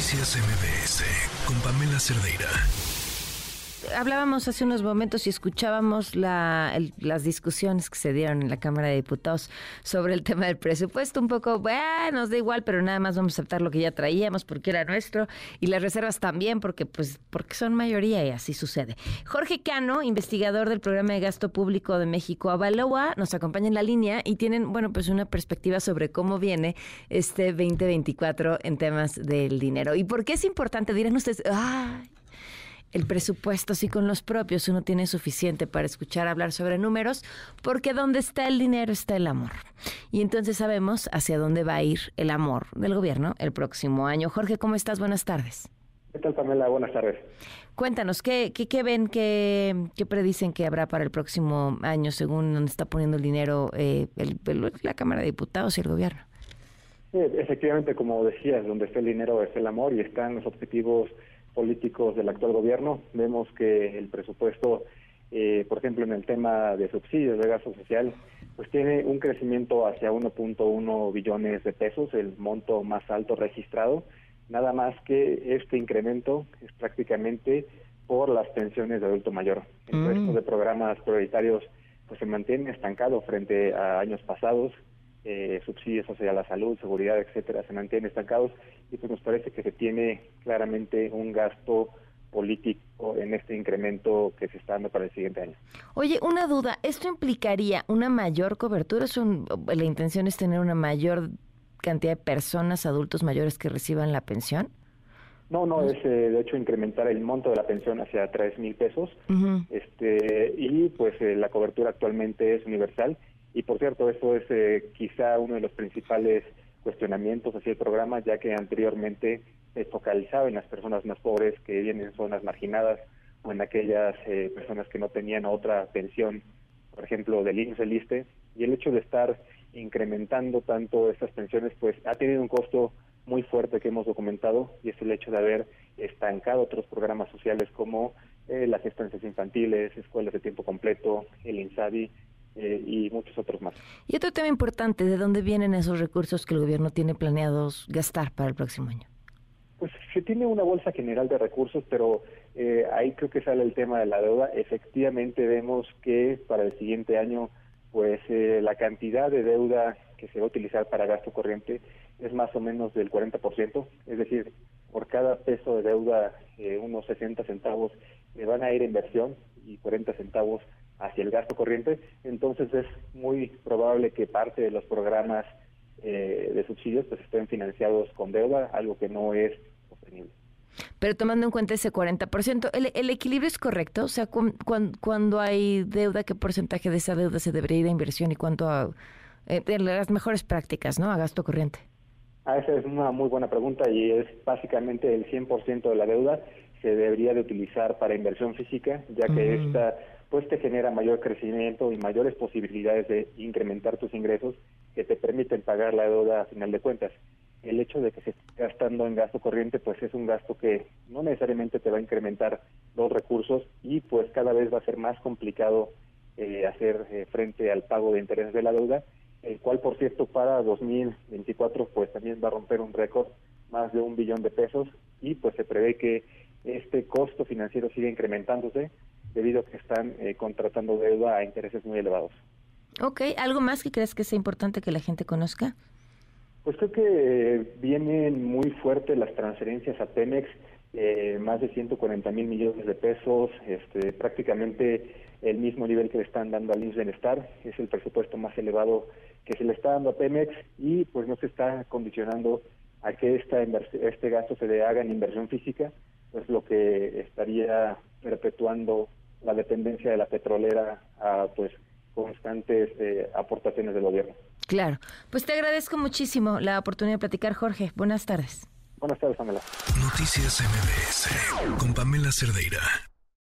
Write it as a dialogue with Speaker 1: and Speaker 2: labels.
Speaker 1: Noticias MBS con Pamela Cerdeira
Speaker 2: hablábamos hace unos momentos y escuchábamos las discusiones que se dieron en la Cámara de Diputados sobre el tema del presupuesto. Un poco, bueno, nos da igual, pero nada más vamos a aceptar lo que ya traíamos porque era nuestro y las reservas también porque, pues, porque son mayoría y así sucede. Jorge Cano, investigador del Programa de Gasto Público de México Avaloa, nos acompaña en la línea y tienen, bueno, pues una perspectiva sobre cómo viene este 2024 en temas del dinero. ¿Y por qué es importante? Dirán ustedes, ay, el presupuesto, si con los propios uno tiene suficiente para escuchar hablar sobre números, porque donde está el dinero está el amor. Y entonces sabemos hacia dónde va a ir el amor del gobierno el próximo año. Jorge, ¿cómo estás? Buenas tardes.
Speaker 3: ¿Qué tal, Pamela? Buenas tardes.
Speaker 2: Cuéntanos, ¿qué, qué, ven, qué, qué, predicen que habrá para el próximo año según donde está poniendo el dinero eh, la Cámara de Diputados y el gobierno?
Speaker 3: efectivamente, como decías, donde está el dinero es el amor y están los objetivos políticos del actual gobierno. Vemos que el presupuesto, eh, por ejemplo, en el tema de subsidios de gasto social, pues tiene un crecimiento hacia 1.1 billones de pesos, el monto más alto registrado. Nada más que este incremento es prácticamente por las pensiones de adulto mayor. El mm. resto de programas prioritarios pues se mantiene estancado frente a años pasados eh, subsidios hacia la salud, seguridad, etcétera, se mantienen estancados y pues nos parece que se tiene claramente un gasto político en este incremento que se está dando para el siguiente año.
Speaker 2: Oye, una duda, ¿esto implicaría una mayor cobertura? ¿La intención es tener una mayor cantidad de personas, adultos mayores que reciban la pensión?
Speaker 3: No, no, es eh, de hecho incrementar el monto de la pensión hacia tres mil pesos. este Y pues eh, la cobertura actualmente es universal y por cierto, eso es eh, quizá uno de los principales cuestionamientos hacia el programa, ya que anteriormente se focalizaba en las personas más pobres que viven en zonas marginadas o en aquellas eh, personas que no tenían otra pensión, por ejemplo, del INSS, el ISTE, y el hecho de estar incrementando tanto estas pensiones, pues ha tenido un costo muy fuerte que hemos documentado, y es el hecho de haber estancado otros programas sociales como eh, las estancias infantiles, escuelas de tiempo completo, el INSABI, eh, y muchos otros más.
Speaker 2: Y otro tema importante, ¿de dónde vienen esos recursos que el gobierno tiene planeados gastar para el próximo año?
Speaker 3: Pues se tiene una bolsa general de recursos, pero eh, ahí creo que sale el tema de la deuda. Efectivamente vemos que para el siguiente año, pues eh, la cantidad de deuda que se va a utilizar para gasto corriente es más o menos del 40%, es decir, por cada peso de deuda, unos 60 centavos le van a ir a inversión y 40 centavos hacia el gasto corriente, entonces es muy probable que parte de los programas eh, de subsidios pues estén financiados con deuda, algo que no es sostenible.
Speaker 2: Pero tomando en cuenta ese 40%, ¿el, el equilibrio es correcto? O sea, cuando hay deuda, ¿qué porcentaje de esa deuda se debería ir a inversión y cuánto a eh, las mejores prácticas, ¿no? A gasto corriente.
Speaker 3: Ah, esa es una muy buena pregunta y es básicamente el 100% de la deuda se debería de utilizar para inversión física, ya que esta pues te genera mayor crecimiento y mayores posibilidades de incrementar tus ingresos que te permiten pagar la deuda a final de cuentas. El hecho de que se esté gastando en gasto corriente, pues es un gasto que no necesariamente te va a incrementar los recursos y pues cada vez va a ser más complicado eh, hacer eh, frente al pago de intereses de la deuda, el cual por cierto para 2024 pues también va a romper un récord, más de un billón de pesos y pues se prevé que este costo financiero siga incrementándose debido a que están eh, contratando deuda a intereses muy elevados.
Speaker 2: Ok, ¿algo más que crees que sea importante que la gente conozca?
Speaker 3: Pues creo que vienen muy fuertes las transferencias a Pemex, eh, más de 140 mil millones de pesos, este, prácticamente el mismo nivel que le están dando al INS Bienestar, es el presupuesto más elevado que se le está dando a Pemex y pues no se está condicionando a que esta este gasto se le haga en inversión física, pues lo que estaría perpetuando la dependencia de la petrolera a pues constantes eh, aportaciones del gobierno.
Speaker 2: Claro. Pues te agradezco muchísimo la oportunidad de platicar, Jorge. Buenas tardes.
Speaker 3: Buenas tardes, Pamela.
Speaker 1: Noticias MBS con Pamela Cerdeira.